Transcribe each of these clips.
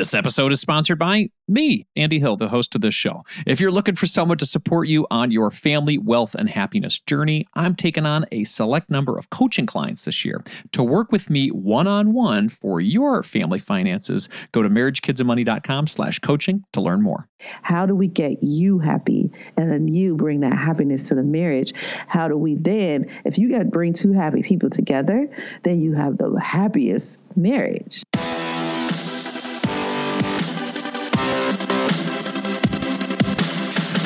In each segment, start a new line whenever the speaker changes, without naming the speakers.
This episode is sponsored by me, Andy Hill, the host of this show. If you're looking for someone to support you on your family, wealth, and happiness journey, I'm taking on a select number of coaching clients this year. To work with me one on one for your family finances, go to marriagekidsandmoney.com slash coaching to learn more.
How do we get you happy? And then you bring that happiness to the marriage. How do we then, if you got bring two happy people together, then you have the happiest marriage.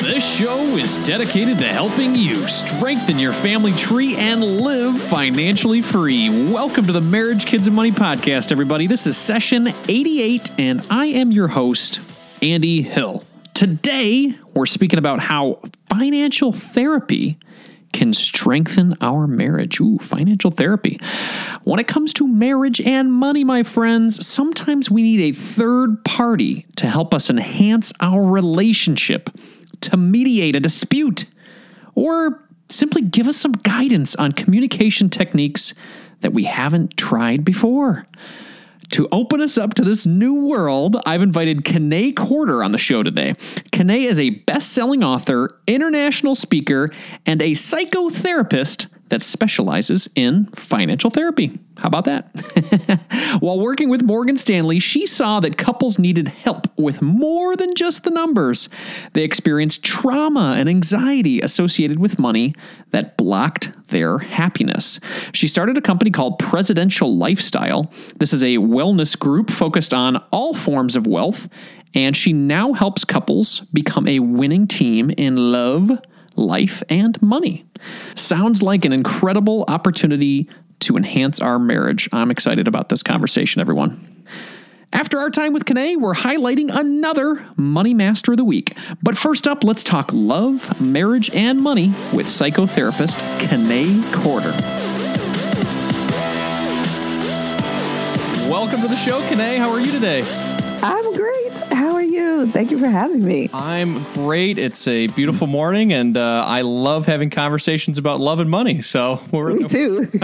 This show is dedicated to helping you strengthen your family tree and live financially free. Welcome to the Marriage, Kids, and Money podcast, everybody. This is session 88, and I am your host, Andy Hill. Today, we're speaking about how financial therapy can strengthen our marriage. Ooh, financial therapy. When it comes to marriage and money, my friends, sometimes we need a third party to help us enhance our relationship to mediate a dispute, or simply give us some guidance on communication techniques that we haven't tried before. To open us up to this new world, I've invited Kanae Corder on the show today. Kanae is a best selling author, international speaker, and a psychotherapist that specializes in financial therapy. How about that? While working with Morgan Stanley, she saw that couples needed help with more than just the numbers. They experienced trauma and anxiety associated with money that blocked their happiness. She started a company called Presidential Lifestyle. This is a wellness group focused on all forms of wealth, and she now helps couples become a winning team in love life, and money. Sounds like an incredible opportunity to enhance our marriage. I'm excited about this conversation, everyone. After our time with Kanae, we're highlighting another Money Master of the Week. But first up, let's talk love, marriage, and money with psychotherapist Kanae Corder. Welcome to the show, Kanae. How are you today?
I'm great. How are you? Thank you for having me.
I'm great. It's a beautiful morning, and uh, I love having conversations about love and money. So
we're me too.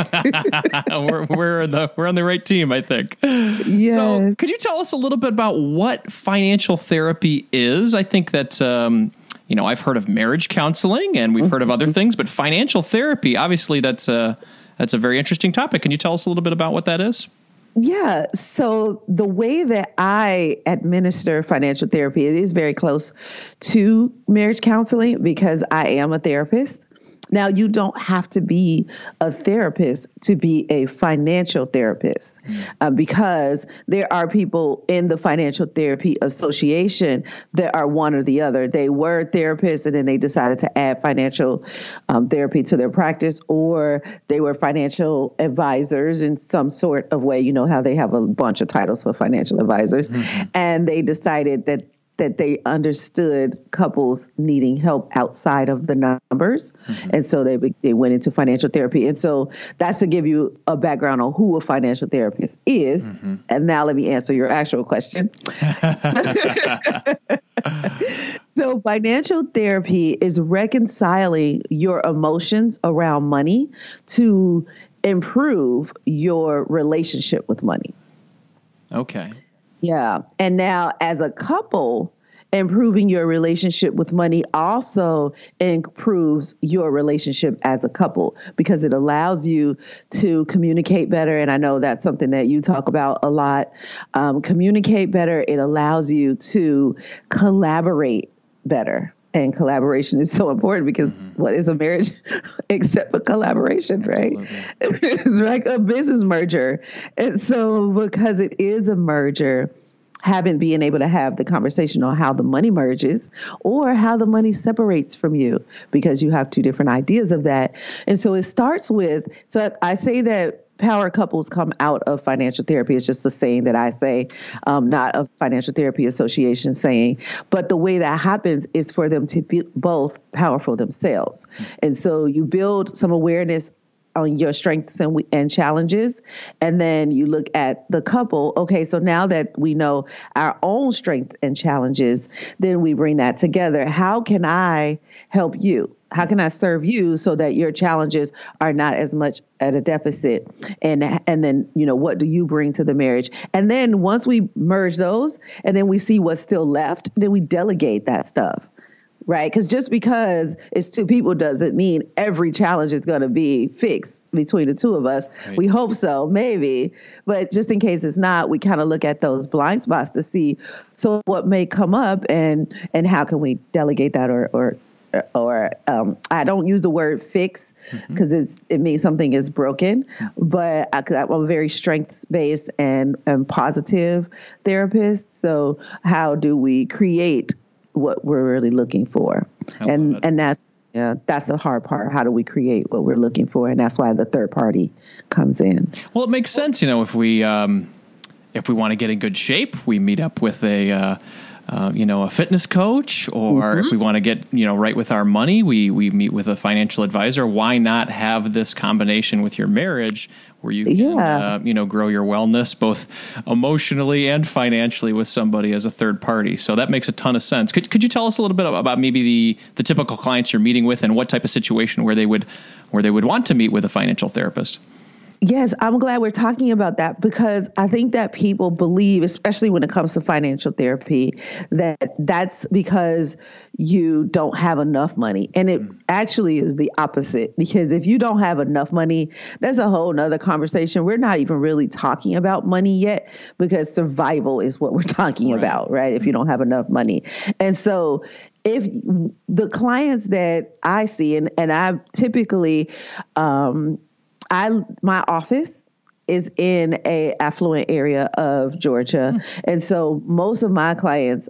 we're we're the we're on the right team, I think. Yes. So, could you tell us a little bit about what financial therapy is? I think that. Um, you know, I've heard of marriage counseling and we've heard of other mm-hmm. things, but financial therapy, obviously, that's a that's a very interesting topic. Can you tell us a little bit about what that is?
Yeah. So the way that I administer financial therapy is very close to marriage counseling because I am a therapist. Now, you don't have to be a therapist to be a financial therapist mm. uh, because there are people in the Financial Therapy Association that are one or the other. They were therapists and then they decided to add financial um, therapy to their practice, or they were financial advisors in some sort of way. You know how they have a bunch of titles for financial advisors. Mm-hmm. And they decided that that they understood couples needing help outside of the numbers. Mm-hmm. And so they, they went into financial therapy. And so that's to give you a background on who a financial therapist is. Mm-hmm. And now let me answer your actual question. so financial therapy is reconciling your emotions around money to improve your relationship with money.
Okay.
Yeah. And now, as a couple, improving your relationship with money also improves your relationship as a couple because it allows you to communicate better. And I know that's something that you talk about a lot. Um, communicate better, it allows you to collaborate better. And collaboration is so important because mm-hmm. what is a marriage except for collaboration, right? it's like a business merger. And so, because it is a merger, haven't been able to have the conversation on how the money merges or how the money separates from you because you have two different ideas of that. And so it starts with so I say that power couples come out of financial therapy. It's just a saying that I say, um, not a financial therapy association saying. But the way that happens is for them to be both powerful themselves. And so you build some awareness on your strengths and, and challenges. And then you look at the couple. Okay so now that we know our own strengths and challenges then we bring that together. How can i help you? How can i serve you so that your challenges are not as much at a deficit? And and then you know what do you bring to the marriage? And then once we merge those and then we see what's still left then we delegate that stuff right? Because just because it's two people doesn't mean every challenge is going to be fixed between the two of us. Right. We hope so, maybe, but just in case it's not, we kind of look at those blind spots to see so what may come up and and how can we delegate that or or or um, I don't use the word fix because mm-hmm. it's it means something is broken, but I, I'm a very strengths based and and positive therapist. So how do we create what we're really looking for. and and that's yeah, that's the hard part. How do we create what we're looking for? And that's why the third party comes in.
Well, it makes sense, you know, if we um, if we want to get in good shape, we meet up with a uh, uh, you know, a fitness coach, or mm-hmm. if we want to get you know right with our money, we we meet with a financial advisor. Why not have this combination with your marriage, where you can yeah. uh, you know grow your wellness both emotionally and financially with somebody as a third party? So that makes a ton of sense. Could could you tell us a little bit about maybe the the typical clients you're meeting with, and what type of situation where they would where they would want to meet with a financial therapist?
Yes, I'm glad we're talking about that because I think that people believe, especially when it comes to financial therapy, that that's because you don't have enough money. And it actually is the opposite because if you don't have enough money, that's a whole nother conversation. We're not even really talking about money yet because survival is what we're talking right. about, right? If you don't have enough money. And so if the clients that I see, and, and I typically, um, I my office is in a affluent area of Georgia, mm. and so most of my clients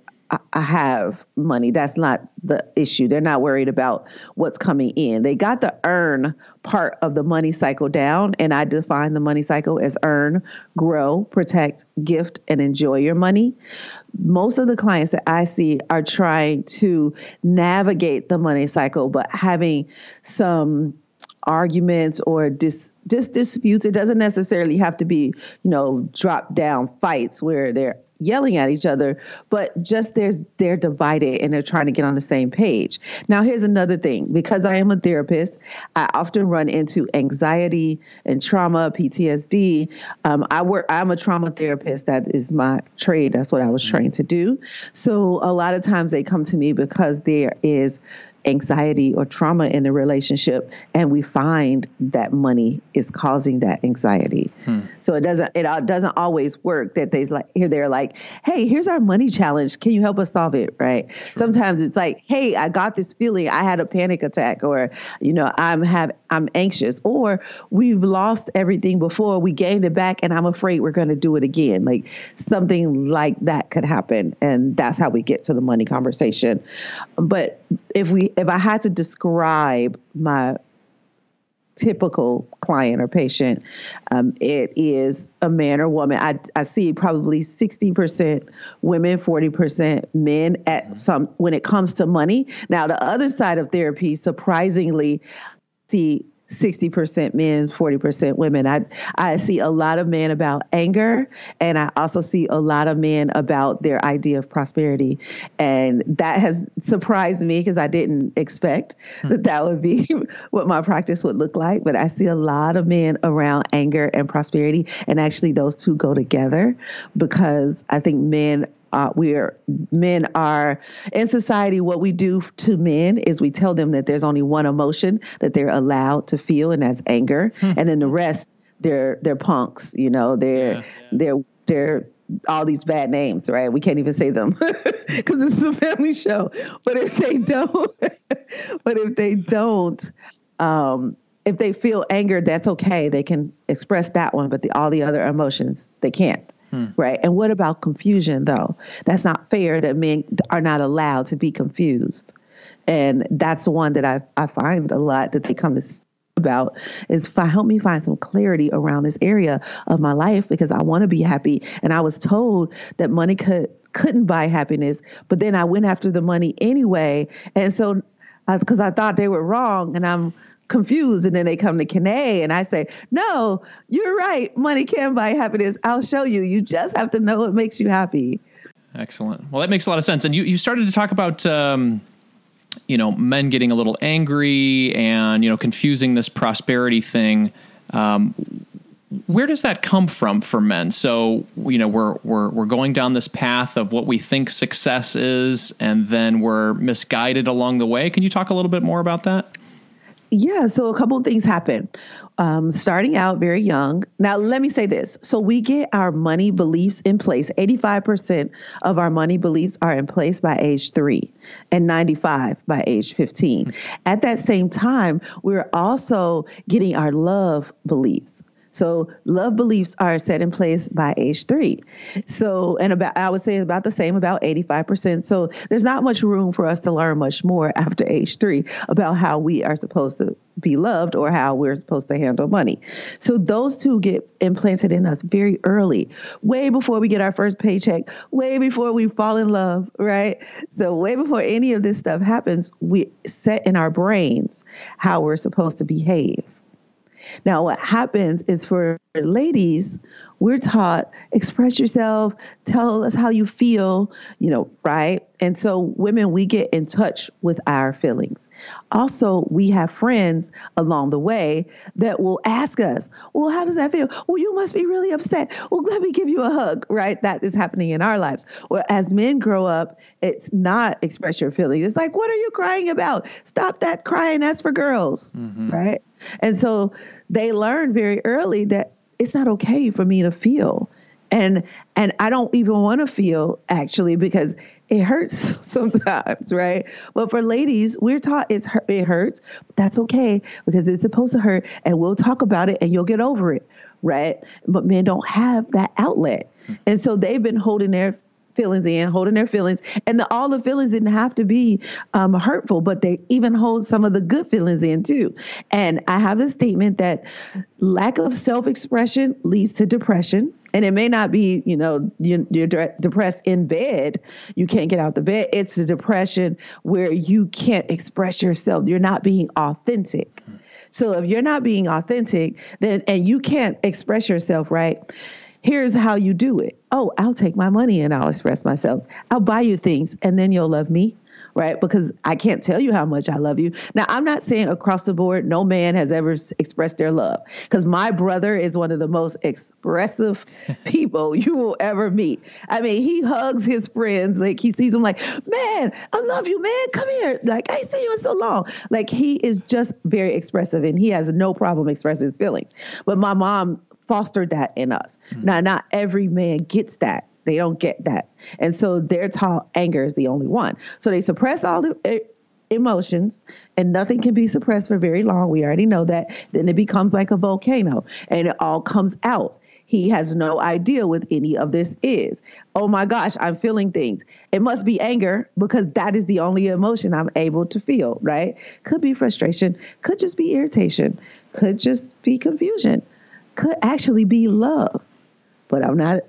I have money. That's not the issue. They're not worried about what's coming in. They got the earn part of the money cycle down, and I define the money cycle as earn, grow, protect, gift, and enjoy your money. Most of the clients that I see are trying to navigate the money cycle, but having some arguments or dis just disputes. It doesn't necessarily have to be, you know, drop down fights where they're yelling at each other, but just there's they're divided and they're trying to get on the same page. Now here's another thing. Because I am a therapist, I often run into anxiety and trauma, PTSD. Um, I work I'm a trauma therapist. That is my trade. That's what I was trained to do. So a lot of times they come to me because there is anxiety or trauma in the relationship and we find that money is causing that anxiety. Hmm. so it doesn't it doesn't always work that they like here they're like hey here's our money challenge. Can you help us solve it? Right? Sure. sometimes it's like hey i got this feeling. I had a panic attack or you know i'm have i'm anxious or we've lost everything before. We gained it back and i'm afraid we're going to do it again. Like something like that could happen and that's how we get to the money conversation. But if we if I had to describe my typical client or patient, um, it is a man or woman. I, I see probably 60% women, 40% men at some when it comes to money. Now, the other side of therapy, surprisingly, see 60% men, 40% women. I, I see a lot of men about anger, and I also see a lot of men about their idea of prosperity. And that has surprised me because I didn't expect hmm. that that would be what my practice would look like. But I see a lot of men around anger and prosperity, and actually, those two go together because I think men uh, we are men are in society what we do to men is we tell them that there's only one emotion that they're allowed to feel and that's anger. Hmm. and then the rest they're they're punks you know they're yeah, yeah. they're they're all these bad names right? We can't even say them because it's a family show. But if they don't but if they don't um, if they feel anger that's okay. They can express that one but the, all the other emotions they can't Hmm. Right. And what about confusion, though? That's not fair that men are not allowed to be confused. And that's one that I, I find a lot that they come to about is help me find some clarity around this area of my life because I want to be happy. And I was told that money could couldn't buy happiness, but then I went after the money anyway. And so because uh, I thought they were wrong and I'm confused and then they come to Kene and I say, no, you're right. Money can buy happiness. I'll show you. You just have to know what makes you happy.
Excellent. Well, that makes a lot of sense. And you, you started to talk about, um, you know, men getting a little angry and, you know, confusing this prosperity thing. Um, where does that come from for men? So, you know, we're, we're, we're going down this path of what we think success is, and then we're misguided along the way. Can you talk a little bit more about that?
Yeah, so a couple of things happen. Um, starting out very young. Now, let me say this. So, we get our money beliefs in place. 85% of our money beliefs are in place by age three and 95 by age 15. At that same time, we're also getting our love beliefs. So love beliefs are set in place by age three. So, and about, I would say about the same, about 85%. So there's not much room for us to learn much more after age three about how we are supposed to be loved or how we're supposed to handle money. So those two get implanted in us very early, way before we get our first paycheck, way before we fall in love, right? So way before any of this stuff happens, we set in our brains how we're supposed to behave. Now, what happens is for ladies, we're taught express yourself, tell us how you feel, you know, right? And so, women, we get in touch with our feelings. Also, we have friends along the way that will ask us, Well, how does that feel? Well, you must be really upset. Well, let me give you a hug, right? That is happening in our lives. Well, as men grow up, it's not express your feelings. It's like, What are you crying about? Stop that crying. That's for girls, mm-hmm. right? And so, they learn very early that it's not okay for me to feel. And and I don't even want to feel actually because it hurts sometimes, right? But for ladies, we're taught it's it hurts. That's okay because it's supposed to hurt, and we'll talk about it, and you'll get over it, right? But men don't have that outlet, hmm. and so they've been holding their feelings in, holding their feelings, and the, all the feelings didn't have to be um, hurtful, but they even hold some of the good feelings in too. And I have this statement that lack of self-expression leads to depression. And it may not be, you know, you're, you're de- depressed in bed. You can't get out the bed. It's a depression where you can't express yourself. You're not being authentic. So if you're not being authentic, then and you can't express yourself right, here's how you do it. Oh, I'll take my money and I'll express myself. I'll buy you things and then you'll love me, right? Because I can't tell you how much I love you. Now, I'm not saying across the board, no man has ever expressed their love because my brother is one of the most expressive people you will ever meet. I mean, he hugs his friends. Like he sees them like, man, I love you, man. Come here. Like, I ain't seen you in so long. Like he is just very expressive and he has no problem expressing his feelings. But my mom fostered that in us. Mm-hmm. Now, not every man gets that. They don't get that. And so they're taught anger is the only one. So they suppress all the emotions and nothing can be suppressed for very long. We already know that. Then it becomes like a volcano and it all comes out. He has no idea what any of this is. Oh my gosh, I'm feeling things. It must be anger because that is the only emotion I'm able to feel, right? Could be frustration, could just be irritation, could just be confusion could actually be love. But I'm not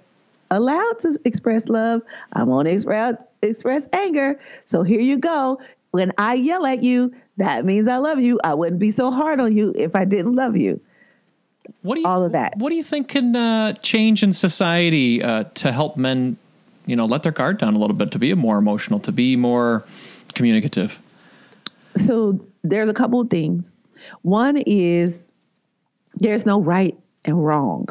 allowed to express love. I'm to express express anger. So here you go. When I yell at you, that means I love you. I wouldn't be so hard on you if I didn't love you.
What do you,
all of that?
What do you think can uh, change in society uh, to help men, you know, let their guard down a little bit, to be more emotional, to be more communicative?
So there's a couple of things. One is there's no right and wrong.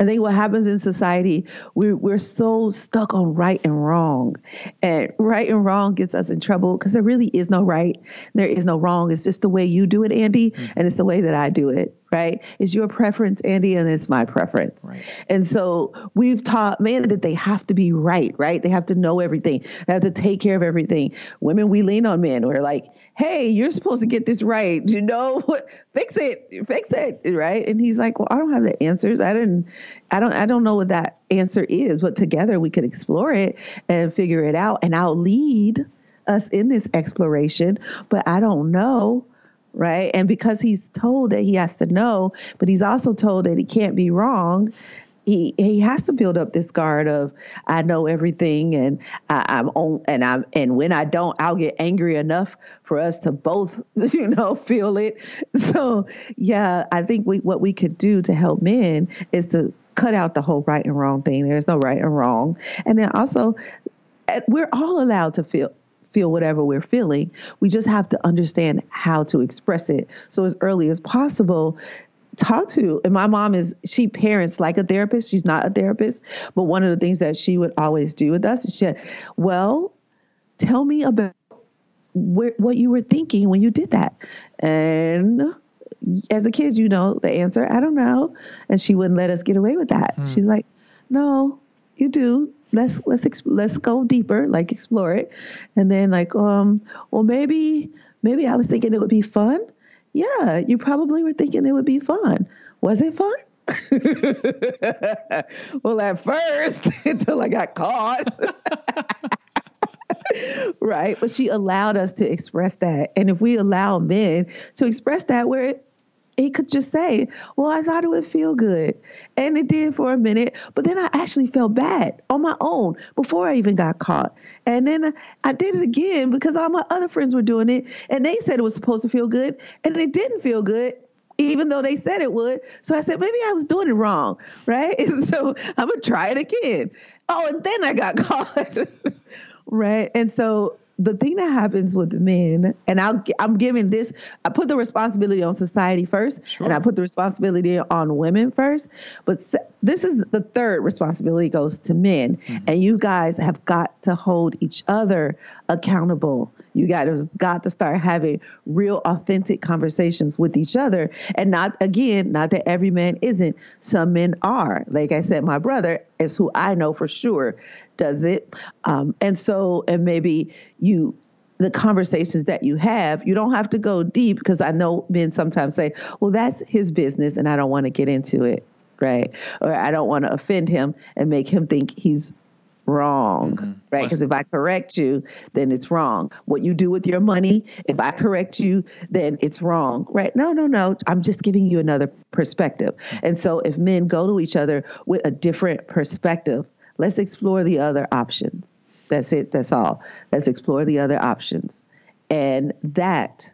I think what happens in society, we're, we're so stuck on right and wrong. And right and wrong gets us in trouble because there really is no right. There is no wrong. It's just the way you do it, Andy, mm-hmm. and it's the way that I do it, right? It's your preference, Andy, and it's my preference. Right. And so we've taught men that they have to be right, right? They have to know everything, they have to take care of everything. Women, we lean on men. We're like, hey, you're supposed to get this right. You know, what? fix it, fix it, right? And he's like, well, I don't have the answers. I didn't, I don't, I don't know what that answer is. But together we could explore it and figure it out. And I'll lead us in this exploration. But I don't know, right? And because he's told that he has to know, but he's also told that he can't be wrong. He he has to build up this guard of I know everything and I, I'm on and I'm and when I don't I'll get angry enough for us to both you know feel it. So yeah, I think we what we could do to help men is to cut out the whole right and wrong thing. There's no right and wrong, and then also eh, we're all allowed to feel feel whatever we're feeling. We just have to understand how to express it. So as early as possible, talk to and my mom is she parents like a therapist. She's not a therapist but one of the things that she would always do with us is she said well tell me about where, what you were thinking when you did that. And as a kid you know the answer i don't know. And she wouldn't let us get away with that. Hmm. she's like no you do. Let's let's let's go deeper like explore it. And then like um well maybe maybe i was thinking it would be fun yeah, you probably were thinking it would be fun. Was it fun? well, at first, until I got caught. right. But she allowed us to express that. And if we allow men to express that, where he could just say, Well, I thought it would feel good. And it did for a minute. But then I actually felt bad on my own before I even got caught. And then I did it again because all my other friends were doing it. And they said it was supposed to feel good. And it didn't feel good. Even though they said it would. So I said, maybe I was doing it wrong. Right. And so I'm to try it again. Oh, and then I got caught. right. And so the thing that happens with men, and I'll, I'm giving this, I put the responsibility on society first, sure. and I put the responsibility on women first. But this is the third responsibility goes to men, mm-hmm. and you guys have got to hold each other accountable. You guys got to start having real, authentic conversations with each other, and not again, not that every man isn't. Some men are. Like I said, my brother is who I know for sure does it. Um, and so, and maybe you, the conversations that you have, you don't have to go deep because I know men sometimes say, well, that's his business and I don't want to get into it. Right. Or I don't want to offend him and make him think he's wrong, mm-hmm. right? Because if I correct you, then it's wrong. What you do with your money, if I correct you, then it's wrong, right? No, no, no. I'm just giving you another perspective. And so if men go to each other with a different perspective, Let's explore the other options. That's it. That's all. Let's explore the other options. And that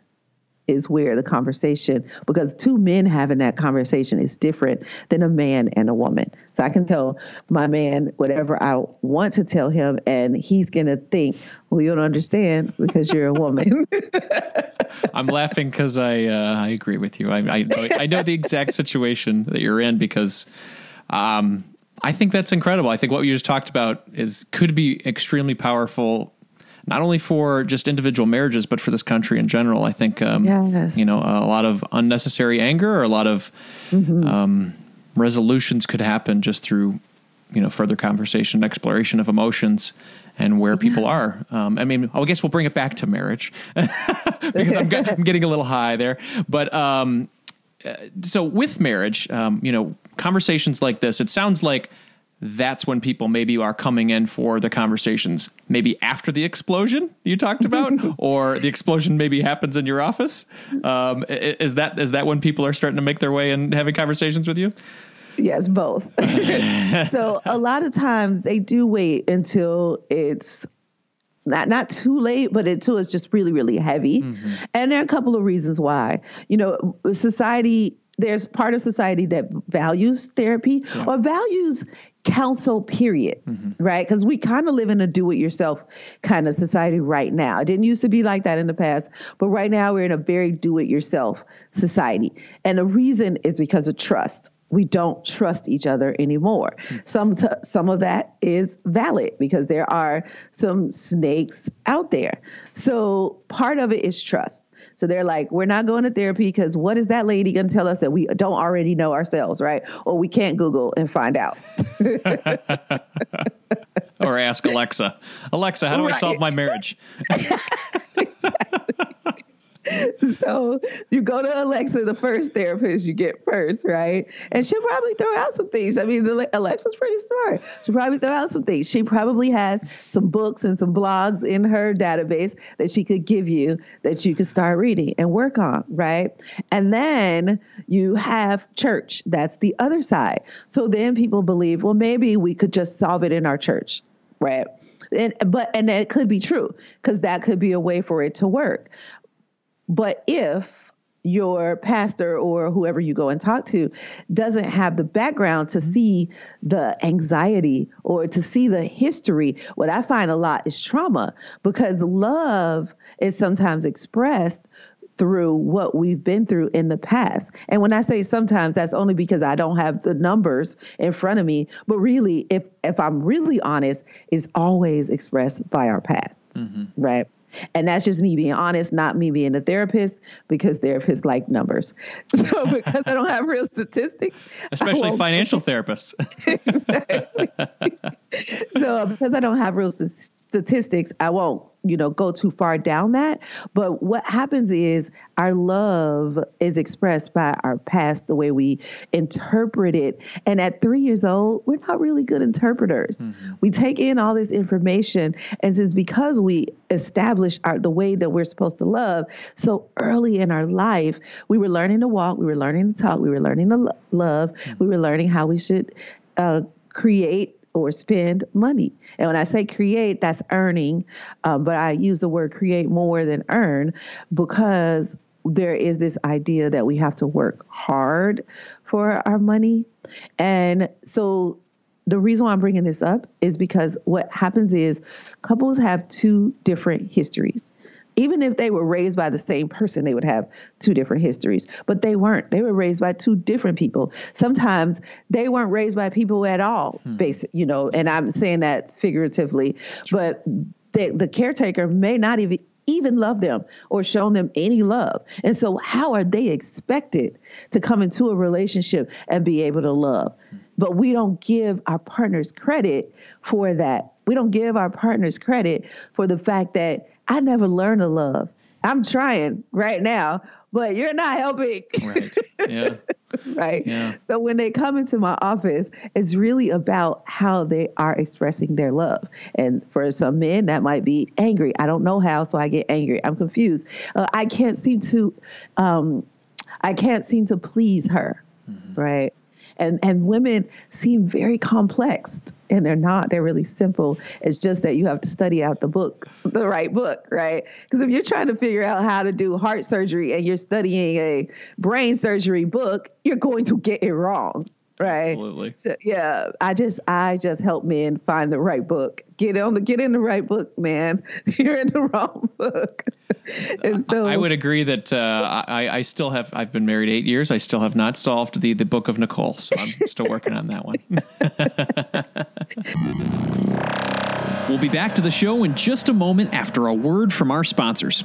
is where the conversation, because two men having that conversation is different than a man and a woman. So I can tell my man whatever I want to tell him, and he's going to think, well, you don't understand because you're a woman.
I'm laughing because I uh, I agree with you. I I know, I know the exact situation that you're in because um, I think that's incredible. I think what you just talked about is could be extremely powerful, not only for just individual marriages, but for this country in general. I think, um, yes. you know, a lot of unnecessary anger or a lot of mm-hmm. um, resolutions could happen just through, you know, further conversation, exploration of emotions and where yeah. people are. Um, I mean, I guess we'll bring it back to marriage because I'm, I'm, getting a little high there, but, um, uh, so with marriage, um, you know, conversations like this, it sounds like that's when people maybe are coming in for the conversations maybe after the explosion you talked about or the explosion maybe happens in your office um, is that is that when people are starting to make their way and having conversations with you
yes both so a lot of times they do wait until it's not not too late, but until it's just really, really heavy. Mm-hmm. And there are a couple of reasons why. You know, society there's part of society that values therapy yeah. or values counsel period mm-hmm. right because we kind of live in a do-it-yourself kind of society right now it didn't used to be like that in the past but right now we're in a very do-it-yourself society and the reason is because of trust we don't trust each other anymore. Mm-hmm. Some t- some of that is valid because there are some snakes out there. So part of it is trust. So they're like, we're not going to therapy because what is that lady going to tell us that we don't already know ourselves, right? Or we can't Google and find out.
or ask Alexa, Alexa, how do right. I solve my marriage?
so you go to Alexa, the first therapist you get first, right? And she'll probably throw out some things. I mean, Alexa's pretty smart. She'll probably throw out some things. She probably has some books and some blogs in her database that she could give you that you could start reading and work on, right? And then you have church. That's the other side. So then people believe, well, maybe we could just solve it in our church, right? And, but and it could be true because that could be a way for it to work. But if your pastor or whoever you go and talk to doesn't have the background to see the anxiety or to see the history, what I find a lot is trauma because love is sometimes expressed through what we've been through in the past. And when I say sometimes, that's only because I don't have the numbers in front of me. But really, if if I'm really honest, it's always expressed by our past, mm-hmm. right? And that's just me being honest, not me being a therapist, because therapists like numbers. So because I don't have real statistics,
especially financial therapists.
so because I don't have real statistics, I won't you know go too far down that but what happens is our love is expressed by our past the way we interpret it and at three years old we're not really good interpreters mm-hmm. we take in all this information and since because we establish our the way that we're supposed to love so early in our life we were learning to walk we were learning to talk we were learning to lo- love mm-hmm. we were learning how we should uh, create or spend money. And when I say create, that's earning, um, but I use the word create more than earn because there is this idea that we have to work hard for our money. And so the reason why I'm bringing this up is because what happens is couples have two different histories even if they were raised by the same person, they would have two different histories. But they weren't. They were raised by two different people. Sometimes they weren't raised by people at all, hmm. basic, you know, and I'm saying that figuratively. But the, the caretaker may not even even love them or shown them any love. And so how are they expected to come into a relationship and be able to love? Hmm. But we don't give our partners credit for that. We don't give our partners credit for the fact that I never learned to love. I'm trying right now, but you're not helping.
Right. Yeah.
right. Yeah. So when they come into my office, it's really about how they are expressing their love. And for some men, that might be angry. I don't know how, so I get angry. I'm confused. Uh, I can't seem to, um, I can't seem to please her. Mm-hmm. Right. And and women seem very complex and they're not. They're really simple. It's just that you have to study out the book, the right book, right? Because if you're trying to figure out how to do heart surgery and you're studying a brain surgery book, you're going to get it wrong, right?
Absolutely.
So, yeah, I just I just help men find the right book. Get on the get in the right book, man. You're in the wrong book.
and so I would agree that uh, I I still have I've been married eight years. I still have not solved the the book of Nicole, so I'm still working on that one. we'll be back to the show in just a moment after a word from our sponsors.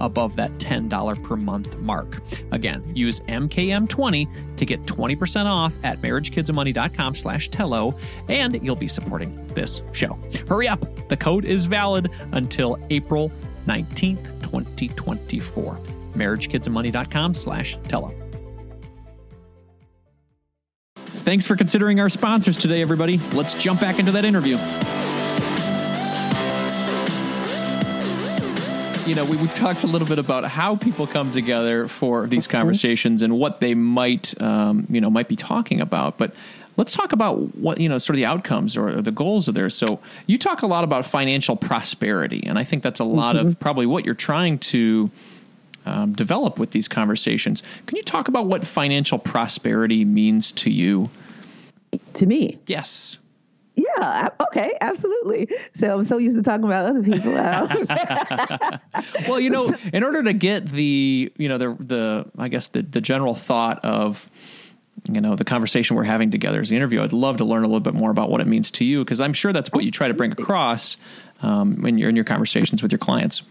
above that $10 per month mark. Again, use MKM20 to get 20% off at marriagekidsandmoney.com slash Tello, and you'll be supporting this show. Hurry up. The code is valid until April 19th, 2024. marriagekidsandmoney.com slash Tello. Thanks for considering our sponsors today, everybody. Let's jump back into that interview. You know, we, we talked a little bit about how people come together for these conversations and what they might, um, you know, might be talking about. But let's talk about what you know, sort of the outcomes or, or the goals of there. So you talk a lot about financial prosperity, and I think that's a lot mm-hmm. of probably what you're trying to. Um, develop with these conversations. Can you talk about what financial prosperity means to you?
To me,
yes.
Yeah. Okay. Absolutely. So I'm so used to talking about other people.
well, you know, in order to get the, you know, the the I guess the the general thought of you know the conversation we're having together as the interview i'd love to learn a little bit more about what it means to you because i'm sure that's what you try to bring across um, when you're in your conversations with your clients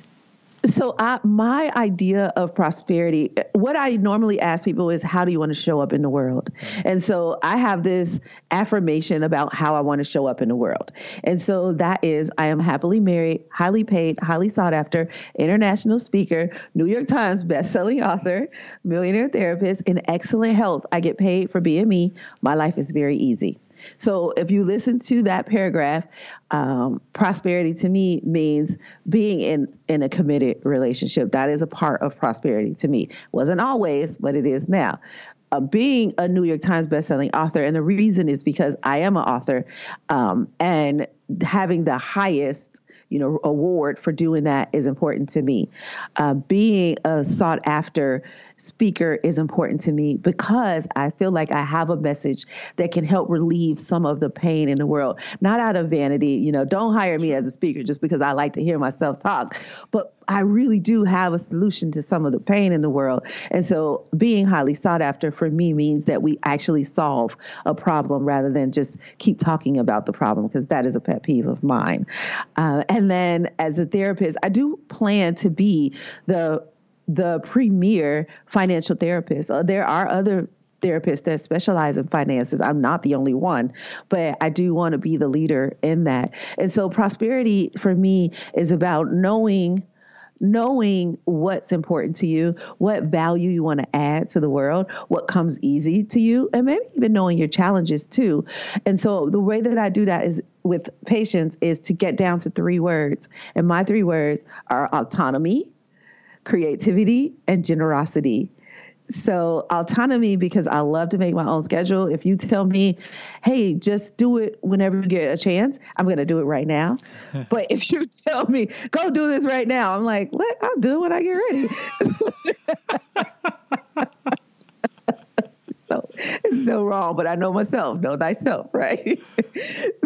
so I, my idea of prosperity, what I normally ask people is, how do you want to show up in the world? And so I have this affirmation about how I want to show up in the world. And so that is, I am happily married, highly paid, highly sought after, international speaker, New York Times bestselling author, millionaire therapist, in excellent health. I get paid for being me. My life is very easy. So if you listen to that paragraph, um, prosperity to me means being in in a committed relationship. That is a part of prosperity to me. Wasn't always, but it is now. Uh, being a New York Times bestselling author, and the reason is because I am an author, um, and having the highest you know award for doing that is important to me. Uh, being a sought after speaker is important to me because I feel like I have a message that can help relieve some of the pain in the world. Not out of vanity, you know, don't hire me as a speaker just because I like to hear myself talk, but I really do have a solution to some of the pain in the world. And so being highly sought after for me means that we actually solve a problem rather than just keep talking about the problem because that is a pet peeve of mine. Uh, and then as a therapist, I do plan to be the the premier financial therapist. Uh, there are other therapists that specialize in finances. I'm not the only one, but I do want to be the leader in that. And so prosperity for me is about knowing knowing what's important to you, what value you want to add to the world, what comes easy to you, and maybe even knowing your challenges too. And so the way that I do that is with patients is to get down to three words. And my three words are autonomy, creativity, and generosity. So, autonomy, because I love to make my own schedule. If you tell me, hey, just do it whenever you get a chance, I'm going to do it right now. but if you tell me, go do this right now, I'm like, what? I'll do it when I get ready. it's so wrong, but I know myself, know thyself, right?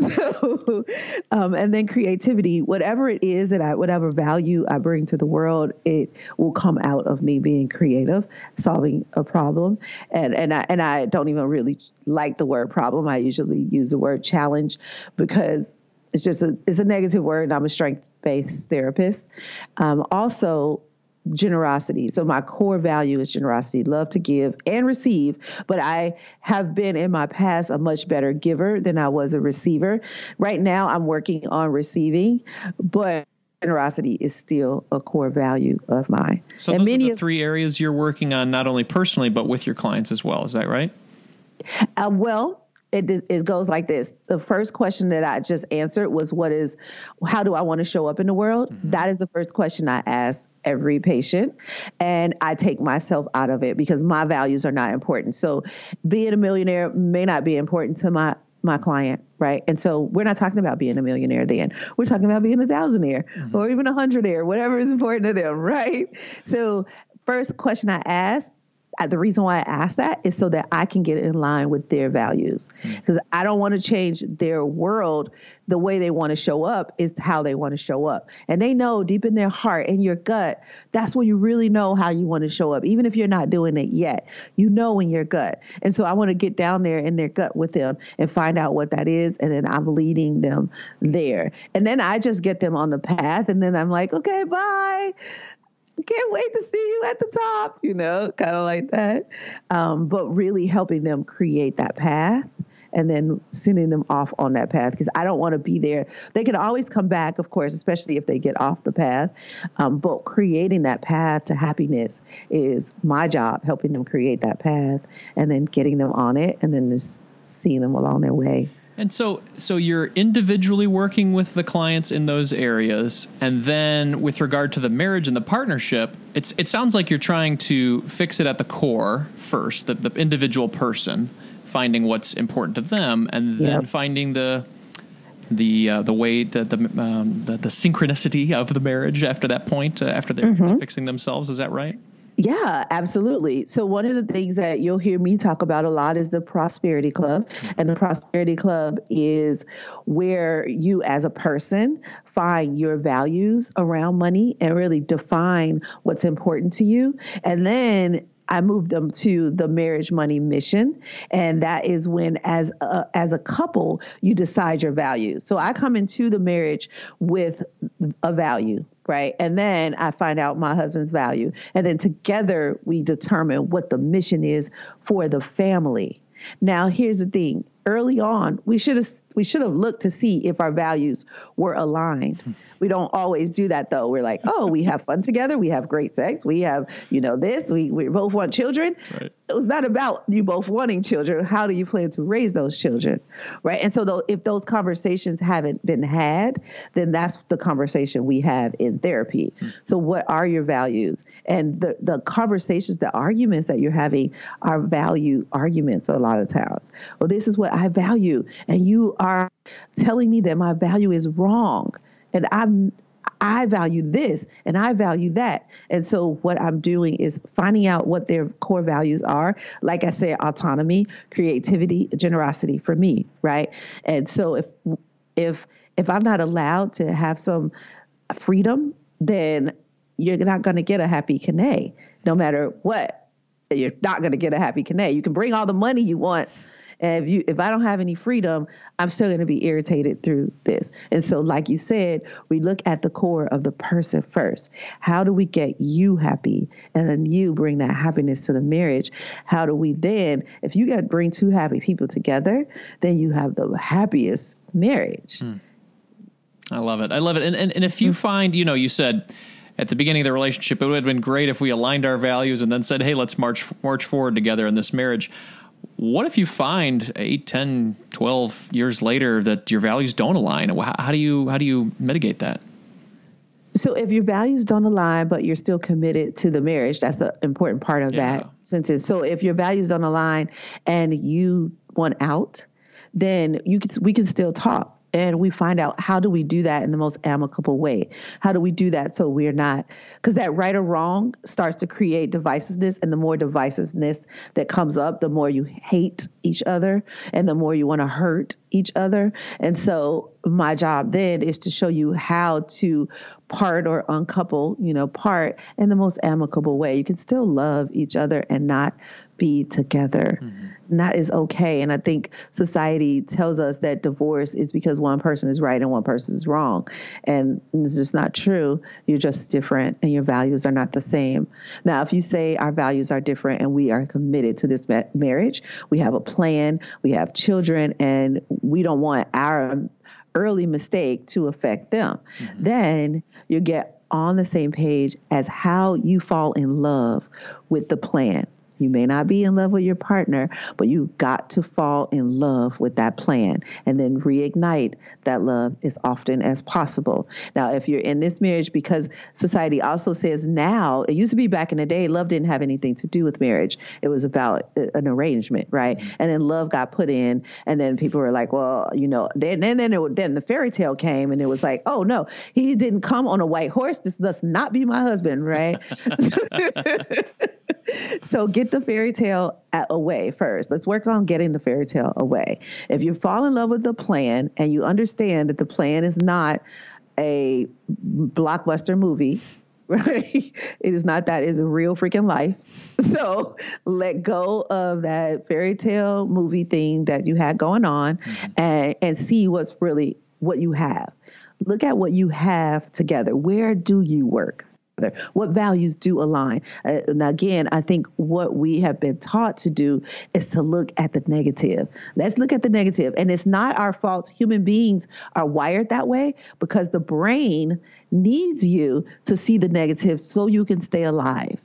so, um, and then creativity, whatever it is that I, whatever value I bring to the world, it will come out of me being creative, solving a problem. And, and I, and I don't even really like the word problem. I usually use the word challenge because it's just a, it's a negative word. and I'm a strength based therapist. Um, also, generosity. So my core value is generosity, love to give and receive, but I have been in my past a much better giver than I was a receiver. Right now I'm working on receiving, but generosity is still a core value of mine.
So and those many are the three areas you're working on not only personally but with your clients as well, is that right?
Uh, well, it it goes like this. The first question that I just answered was, "What is? How do I want to show up in the world?" Mm-hmm. That is the first question I ask every patient, and I take myself out of it because my values are not important. So, being a millionaire may not be important to my my client, right? And so we're not talking about being a millionaire then. We're talking about being a thousandaire mm-hmm. or even a hundredaire, whatever is important to them, right? So first question I ask the reason why I ask that is so that I can get in line with their values. Because mm. I don't want to change their world. The way they want to show up is how they want to show up. And they know deep in their heart, in your gut, that's when you really know how you want to show up. Even if you're not doing it yet, you know in your gut. And so I want to get down there in their gut with them and find out what that is. And then I'm leading them there. And then I just get them on the path. And then I'm like, okay, bye can't wait to see you at the top, you know, kind of like that. Um, but really helping them create that path and then sending them off on that path because I don't want to be there. They can always come back, of course, especially if they get off the path. Um, but creating that path to happiness is my job, helping them create that path and then getting them on it and then just seeing them along their way.
And so, so you're individually working with the clients in those areas, and then with regard to the marriage and the partnership, it's it sounds like you're trying to fix it at the core first, the, the individual person, finding what's important to them, and then yep. finding the the uh, the way the the, um, the, the synchronicity of the marriage after that point, uh, after they're mm-hmm. fixing themselves. Is that right?
Yeah, absolutely. So one of the things that you'll hear me talk about a lot is the Prosperity Club. Mm-hmm. And the Prosperity Club is where you as a person find your values around money and really define what's important to you. And then I moved them to the marriage money mission, and that is when, as a, as a couple, you decide your values. So I come into the marriage with a value, right? And then I find out my husband's value. And then together we determine what the mission is for the family. Now, here's the thing early on, we should have we should have looked to see if our values were aligned. Hmm. We don't always do that though. We're like, oh, we have fun together, we have great sex, we have, you know, this, we, we both want children. Right. It was not about you both wanting children. How do you plan to raise those children? Right. And so though, if those conversations haven't been had, then that's the conversation we have in therapy. Mm-hmm. So what are your values? And the, the conversations, the arguments that you're having are value arguments a lot of times. Well, this is what I value. And you are telling me that my value is wrong and I'm I value this and I value that. And so what I'm doing is finding out what their core values are. Like I said, autonomy, creativity, generosity for me, right? And so if if if I'm not allowed to have some freedom, then you're not going to get a happy Kane, no matter what. You're not going to get a happy Kane. You can bring all the money you want if you if I don't have any freedom, I'm still going to be irritated through this. And so like you said, we look at the core of the person first. How do we get you happy and then you bring that happiness to the marriage? How do we then if you got bring two happy people together, then you have the happiest marriage. Hmm.
I love it. I love it. And and, and if you hmm. find, you know, you said at the beginning of the relationship, it would have been great if we aligned our values and then said, "Hey, let's march march forward together in this marriage." What if you find 8 10 12 years later that your values don't align? How do you how do you mitigate that?
So if your values don't align but you're still committed to the marriage that's the important part of yeah. that sentence. So if your values don't align and you want out then you can, we can still talk and we find out how do we do that in the most amicable way how do we do that so we're not because that right or wrong starts to create divisiveness and the more divisiveness that comes up the more you hate each other and the more you want to hurt each other and so my job then is to show you how to part or uncouple you know part in the most amicable way you can still love each other and not be together. Mm-hmm. And that is okay. And I think society tells us that divorce is because one person is right and one person is wrong. And it's just not true. You're just different and your values are not the same. Now, if you say our values are different and we are committed to this ma- marriage, we have a plan, we have children, and we don't want our early mistake to affect them, mm-hmm. then you get on the same page as how you fall in love with the plan You may not be in love with your partner, but you got to fall in love with that plan and then reignite that love as often as possible. Now, if you're in this marriage, because society also says now, it used to be back in the day, love didn't have anything to do with marriage. It was about an arrangement, right? Mm-hmm. And then love got put in, and then people were like, well, you know, then then then, it, then the fairy tale came, and it was like, oh no, he didn't come on a white horse. This must not be my husband, right? so get the fairy tale away first. Let's work on getting the fairy tale away. If you fall in love with the plan and you understand that the plan is not a blockbuster movie, right? It is not that. It's a real freaking life. So let go of that fairy tale movie thing that you had going on mm-hmm. and, and see what's really what you have. Look at what you have together. Where do you work? What values do align? Uh, and again, I think what we have been taught to do is to look at the negative. Let's look at the negative. And it's not our fault. Human beings are wired that way because the brain needs you to see the negative so you can stay alive,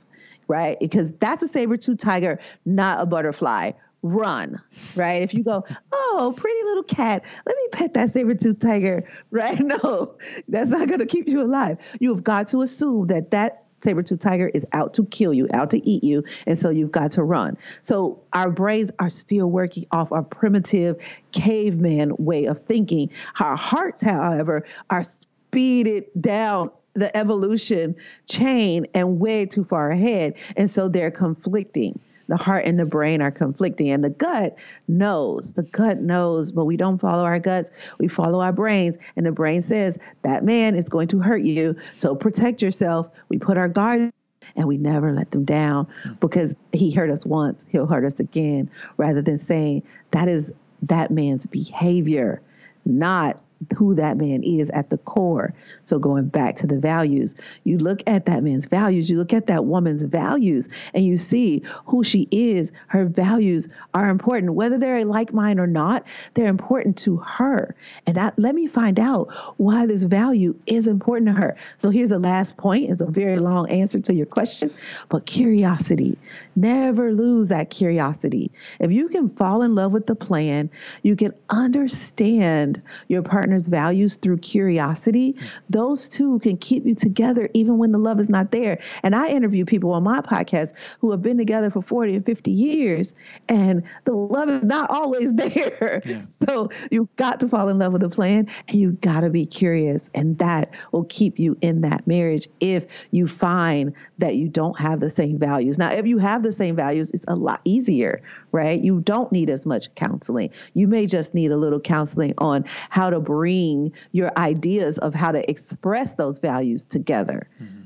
right? Because that's a saber tooth tiger, not a butterfly run, right? If you go, oh, pretty little cat, let me pet that saber tooth tiger, right? No, that's not going to keep you alive. You've got to assume that that saber tooth tiger is out to kill you, out to eat you, and so you've got to run. So our brains are still working off our primitive caveman way of thinking. Our hearts, however, are speeded down the evolution chain and way too far ahead, and so they're conflicting the heart and the brain are conflicting and the gut knows the gut knows but we don't follow our guts we follow our brains and the brain says that man is going to hurt you so protect yourself. We put our guard and we never let them down because he hurt us once he'll hurt us again rather than saying that is that man's behavior not who that man is at the core. So going back to the values, you look at that man's values, you look at that woman's values, and you see who she is. Her values are important, whether they're like mine or not. They're important to her, and I, let me find out why this value is important to her. So here's the last point. It's a very long answer to your question, but curiosity. Never lose that curiosity. If you can fall in love with the plan, you can understand your partner's values through curiosity, those two can keep you together even when the love is not there. And I interview people on my podcast who have been together for 40 and 50 years, and the love is not always there. Yeah. So you've got to fall in love with the plan and you've got to be curious. And that will keep you in that marriage if you find that you don't have the same values. Now, if you have the same values, it's a lot easier, right? You don't need as much counseling. You may just need a little counseling on how to bring your ideas of how to express those values together. Mm-hmm.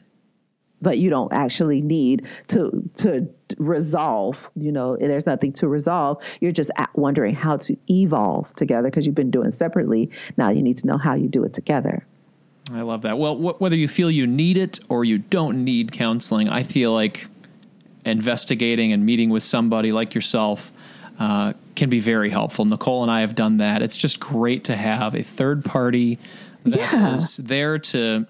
But you don't actually need to to resolve. You know, there's nothing to resolve. You're just wondering how to evolve together because you've been doing separately. Now you need to know how you do it together.
I love that. Well, wh- whether you feel you need it or you don't need counseling, I feel like investigating and meeting with somebody like yourself uh, can be very helpful. Nicole and I have done that. It's just great to have a third party that yeah. is there to,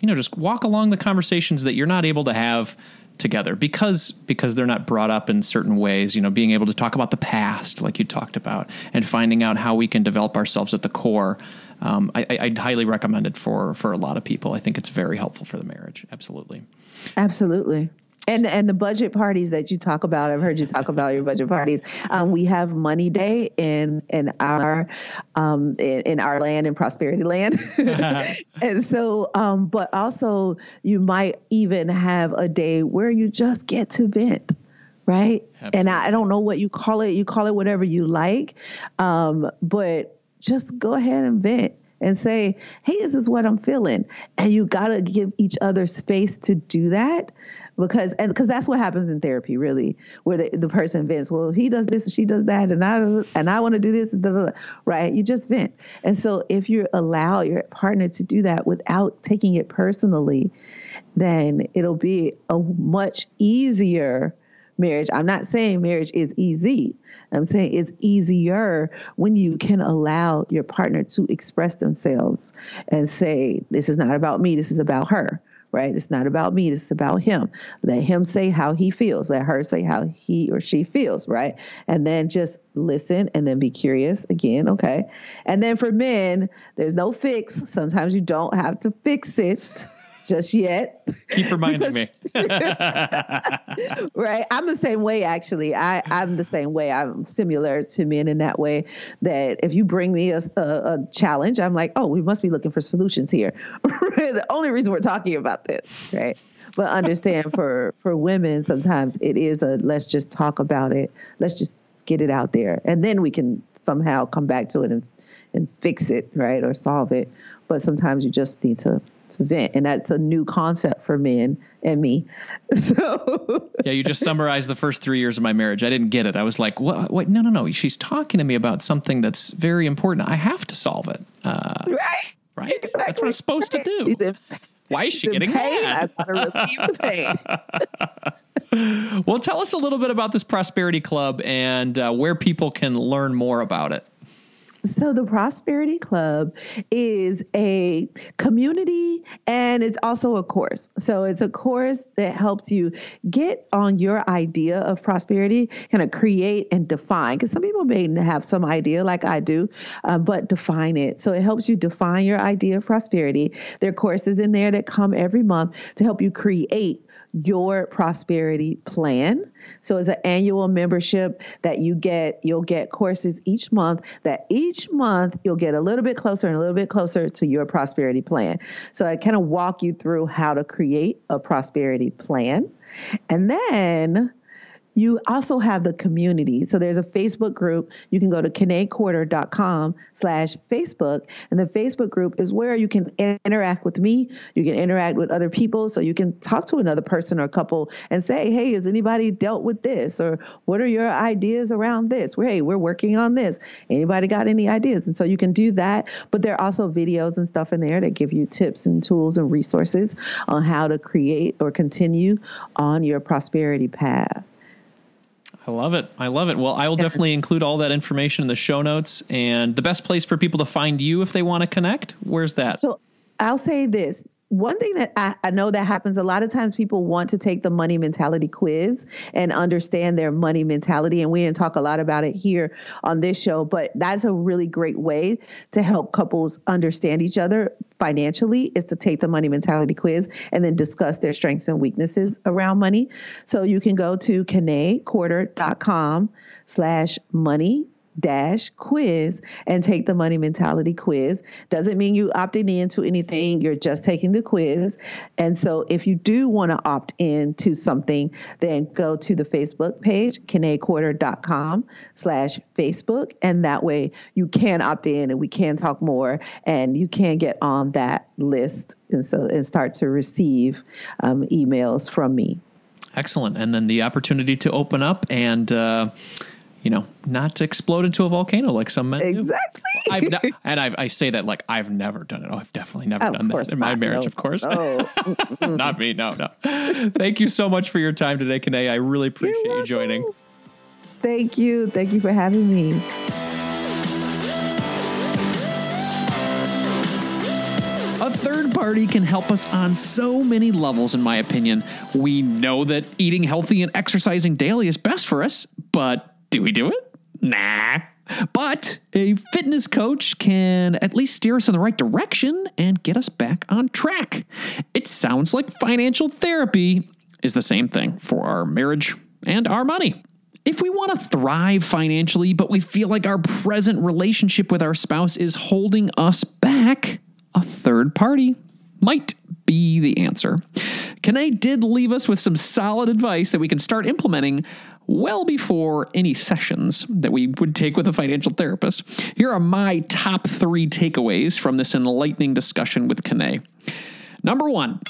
you know, just walk along the conversations that you're not able to have together because because they're not brought up in certain ways you know being able to talk about the past like you talked about and finding out how we can develop ourselves at the core um, I, would highly recommend it for for a lot of people i think it's very helpful for the marriage absolutely
absolutely and and the budget parties that you talk about, I've heard you talk about your budget parties. Um, we have Money Day in in our um, in, in, our land in Prosperity Land, and so um, but also you might even have a day where you just get to vent right? Absolutely. And I, I, don't know what you call it. You call it whatever you like, um, but just go ahead and vent and say, "Hey, this is what I'm feeling," and you got to give each other space to do that because and because that's what happens in therapy really where the, the person vents well he does this and she does that and i and i want to do this blah, blah, blah, right? You just vent. And so if you allow your partner to do that without taking it personally then it'll be a much easier marriage. I'm not saying marriage is easy. I'm saying it's easier when you can allow your partner to express themselves and say this is not about me. This is about her right? It's not about me, it's about him. Let him say how he feels, let her say how he or she feels, right? And then just listen and then be curious again, okay? And then for men, there's no fix. Sometimes you don't have to fix it just yet.
Keep reminding me.
right. I'm the same way, actually. I, I'm the same way. I'm similar to men in that way that if you bring me a, a, a challenge, I'm like, oh, we must be looking for solutions here. the only reason we're talking about this, right? But understand for, for women, sometimes it is a let's just talk about it. Let's just get it out there. And then we can somehow come back to it and, and fix it, right? Or solve it. But sometimes you just need to vent and that's a new concept for men and me. So
yeah you just summarized the first three years of my marriage. I didn't get it. I was like what, what? No no no. She's talking to me about something that's very important. I have to solve it. Uh,
right.
right? Exactly. that's what i'm supposed to do. In, why is she getting
pain. mad? going to relieve the
pain well tell us a little bit about this prosperity club and uh, where people can learn more about it
so, the Prosperity Club is a community and it's also a course. So, it's a course that helps you get on your idea of prosperity, kind of create and define. Because some people may have some idea, like I do, uh, but define it. So, it helps you define your idea of prosperity. There are courses in there that come every month to help you create your prosperity plan. So it's an annual membership that you get. You'll get courses each month that each month you'll get a little bit closer and a little bit closer to your prosperity plan. So I kind of walk you through how to create a prosperity plan. And then you also have the community. So there's a Facebook group. You can go to KeneQuarter.com slash Facebook. And the Facebook group is where you can interact with me. You can interact with other people. So you can talk to another person or couple and say, hey, has anybody dealt with this? Or what are your ideas around this? Hey, we're working on this. Anybody got any ideas? And so you can do that. But there are also videos and stuff in there that give you tips and tools and resources on how to create or continue on your prosperity path.
I love it. I love it. Well, I will definitely include all that information in the show notes. And the best place for people to find you if they want to connect, where's that?
So I'll say this one thing that I, I, know that happens a lot of times people want to take the money mentality quiz and understand their money mentality and we didn't talk a lot about it here on this show but that's a really great way to help couples understand each other financially is to take the money mentality quiz and then discuss their strengths and weaknesses around money. So you can go to kenequarter.com slash money dash quiz and take the money mentality quiz. Doesn't mean you opting into anything, you're just taking the quiz. And so if you do want to opt in to something, then go to the Facebook page, kenequarter.com slash Facebook. And that way you can opt in and we can talk more and you can get on that list and so and start to receive um, emails from me.
Excellent. And then the opportunity to open up and uh, you know, not to explode into a volcano like some men
exactly.
do. Exactly. and I've, i say that like I've never done it. Oh, I've definitely never oh, done that in my marriage, no. of course. Oh. not me. No, no. Thank you so much for your time today, Kene. I really appreciate you joining.
Thank you. Thank you for having me.
A third party can help us on so many levels, in my opinion. We know that eating healthy and exercising daily is best for us, but do we do it? Nah. But a fitness coach can at least steer us in the right direction and get us back on track. It sounds like financial therapy is the same thing for our marriage and our money. If we want to thrive financially, but we feel like our present relationship with our spouse is holding us back, a third party might be the answer. Kene did leave us with some solid advice that we can start implementing well before any sessions that we would take with a financial therapist. Here are my top three takeaways from this enlightening discussion with Kene. Number one,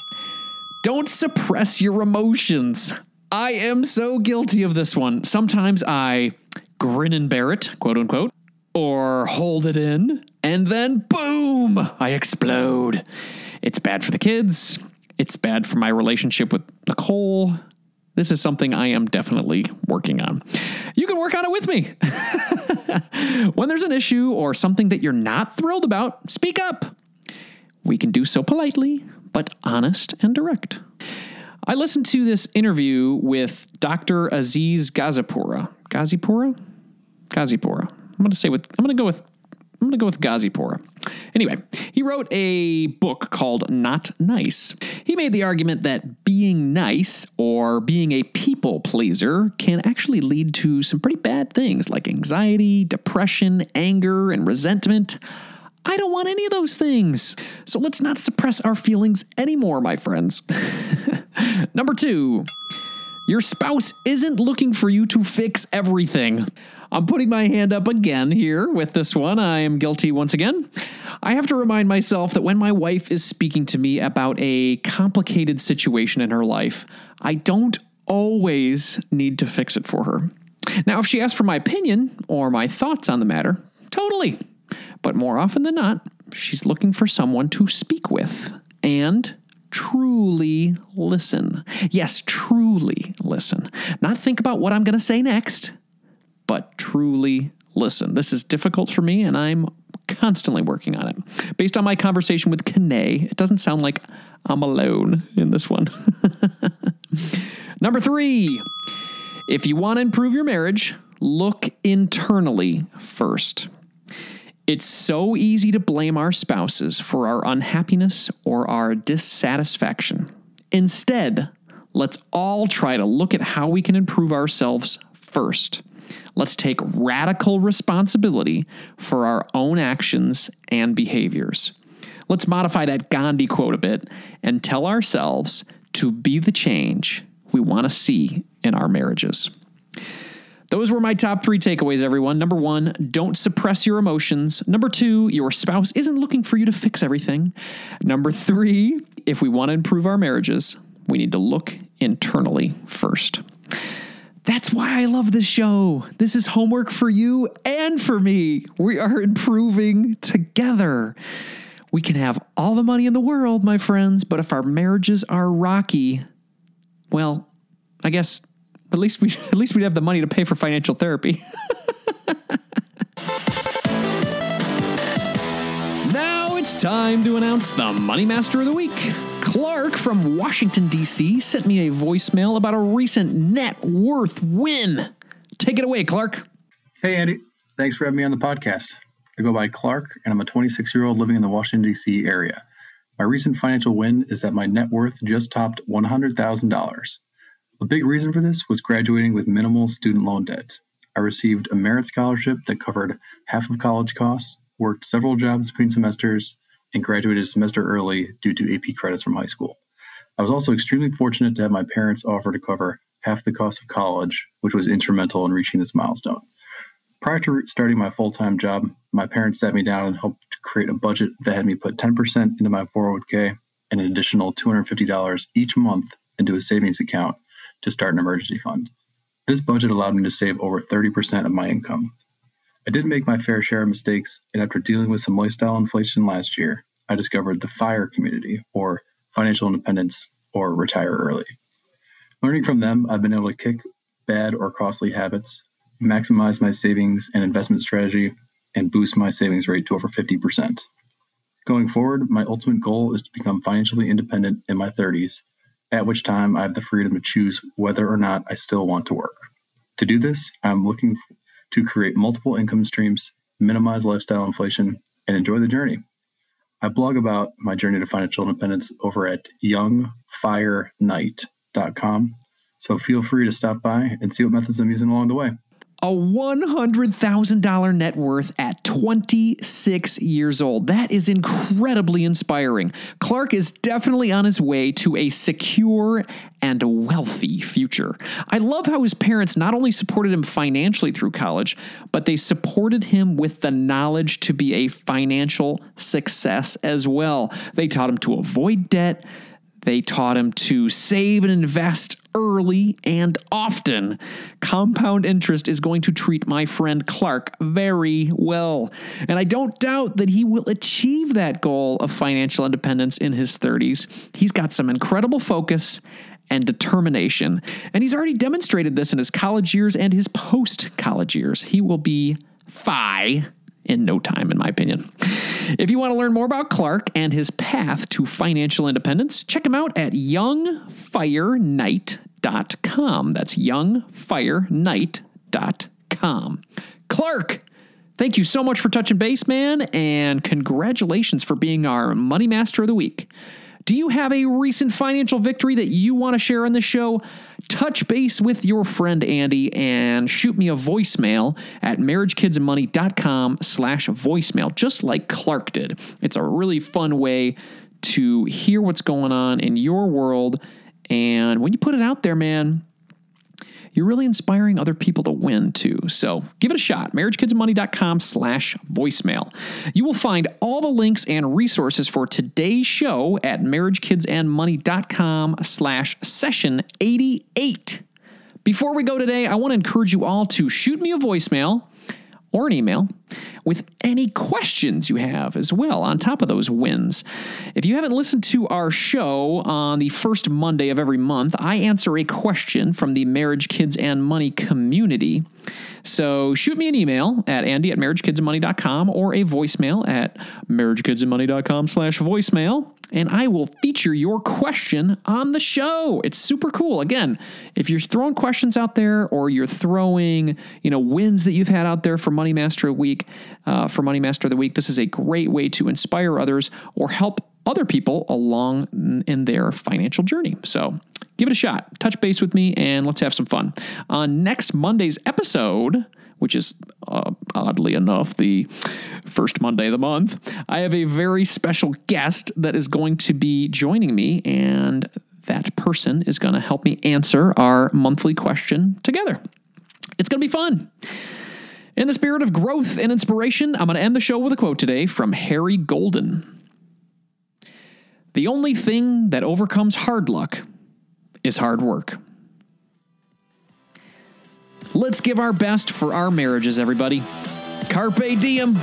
don't suppress your emotions. I am so guilty of this one. Sometimes I grin and bear it, quote unquote, or hold it in, and then boom, I explode. It's bad for the kids. It's bad for my relationship with Nicole. This is something I am definitely working on. You can work on it with me. when there's an issue or something that you're not thrilled about, speak up. We can do so politely, but honest and direct. I listened to this interview with Dr. Aziz Gazipura. Gazipura? Gazipura. I'm going to say with I'm going to go with I'm going to go with Gazipura. Anyway, he wrote a book called Not Nice. He made the argument that being nice or being a people pleaser can actually lead to some pretty bad things like anxiety, depression, anger, and resentment. I don't want any of those things. So let's not suppress our feelings anymore, my friends. Number two, your spouse isn't looking for you to fix everything. I'm putting my hand up again here with this one. I am guilty once again. I have to remind myself that when my wife is speaking to me about a complicated situation in her life, I don't always need to fix it for her. Now, if she asks for my opinion or my thoughts on the matter, totally. But more often than not, she's looking for someone to speak with and truly listen. Yes, truly listen. Not think about what I'm going to say next, but truly listen. This is difficult for me, and I'm constantly working on it. Based on my conversation with Kane, it doesn't sound like I'm alone in this one. Number three, if you want to improve your marriage, look internally first. It's so easy to blame our spouses for our unhappiness or our dissatisfaction. Instead, let's all try to look at how we can improve ourselves first. Let's take radical responsibility for our own actions and behaviors. Let's modify that Gandhi quote a bit and tell ourselves to be the change we want to see in our marriages. Those were my top three takeaways, everyone. Number one, don't suppress your emotions. Number two, your spouse isn't looking for you to fix everything. Number three, if we want to improve our marriages, we need to look internally first. That's why I love this show. This is homework for you and for me. We are improving together. We can have all the money in the world, my friends, but if our marriages are rocky, well, I guess at least we at least we'd have the money to pay for financial therapy. time to announce the Money Master of the Week. Clark from Washington, D.C. sent me a voicemail about a recent net worth win. Take it away, Clark.
Hey, Andy. Thanks for having me on the podcast. I go by Clark, and I'm a 26 year old living in the Washington, D.C. area. My recent financial win is that my net worth just topped $100,000. A big reason for this was graduating with minimal student loan debt. I received a merit scholarship that covered half of college costs, worked several jobs between semesters, and graduated a semester early due to AP credits from high school. I was also extremely fortunate to have my parents offer to cover half the cost of college, which was instrumental in reaching this milestone. Prior to starting my full time job, my parents sat me down and helped create a budget that had me put 10% into my 401k and an additional $250 each month into a savings account to start an emergency fund. This budget allowed me to save over 30% of my income. I did make my fair share of mistakes, and after dealing with some lifestyle inflation last year, I discovered the FIRE community, or financial independence, or retire early. Learning from them, I've been able to kick bad or costly habits, maximize my savings and investment strategy, and boost my savings rate to over 50%. Going forward, my ultimate goal is to become financially independent in my 30s at which time I have the freedom to choose whether or not I still want to work. To do this, I'm looking to create multiple income streams, minimize lifestyle inflation, and enjoy the journey. I blog about my journey to financial independence over at youngfirenight.com, so feel free to stop by and see what methods I'm using along the way
a $100,000 net worth at 26 years old. That is incredibly inspiring. Clark is definitely on his way to a secure and wealthy future. I love how his parents not only supported him financially through college, but they supported him with the knowledge to be a financial success as well. They taught him to avoid debt. They taught him to save and invest early and often. Compound interest is going to treat my friend Clark very well. And I don't doubt that he will achieve that goal of financial independence in his 30s. He's got some incredible focus and determination. And he's already demonstrated this in his college years and his post college years. He will be FI in no time, in my opinion. If you want to learn more about Clark and his path to financial independence, check him out at youngfirenight.com. That's youngfirenight.com. Clark, thank you so much for touching base, man, and congratulations for being our Money Master of the Week. Do you have a recent financial victory that you want to share on the show? Touch base with your friend Andy and shoot me a voicemail at marriagekidsandmoney.com slash voicemail, just like Clark did. It's a really fun way to hear what's going on in your world. And when you put it out there, man, you're really inspiring other people to win too. So give it a shot. MarriageKidsandMoney.com slash voicemail. You will find all the links and resources for today's show at MarriageKidsandMoney.com slash session 88. Before we go today, I want to encourage you all to shoot me a voicemail or an email with any questions you have as well on top of those wins. If you haven't listened to our show on the first Monday of every month, I answer a question from the Marriage, Kids, and Money community. So shoot me an email at andy at marriagekidsandmoney.com or a voicemail at marriagekidsandmoney.com slash voicemail and I will feature your question on the show. It's super cool. Again, if you're throwing questions out there or you're throwing, you know, wins that you've had out there for Money Master Week, uh, for Money Master of the Week, this is a great way to inspire others or help other people along in their financial journey. So give it a shot. Touch base with me and let's have some fun. On next Monday's episode, which is uh, oddly enough the first Monday of the month, I have a very special guest that is going to be joining me, and that person is going to help me answer our monthly question together. It's going to be fun. In the spirit of growth and inspiration, I'm going to end the show with a quote today from Harry Golden. The only thing that overcomes hard luck is hard work. Let's give our best for our marriages, everybody. Carpe diem.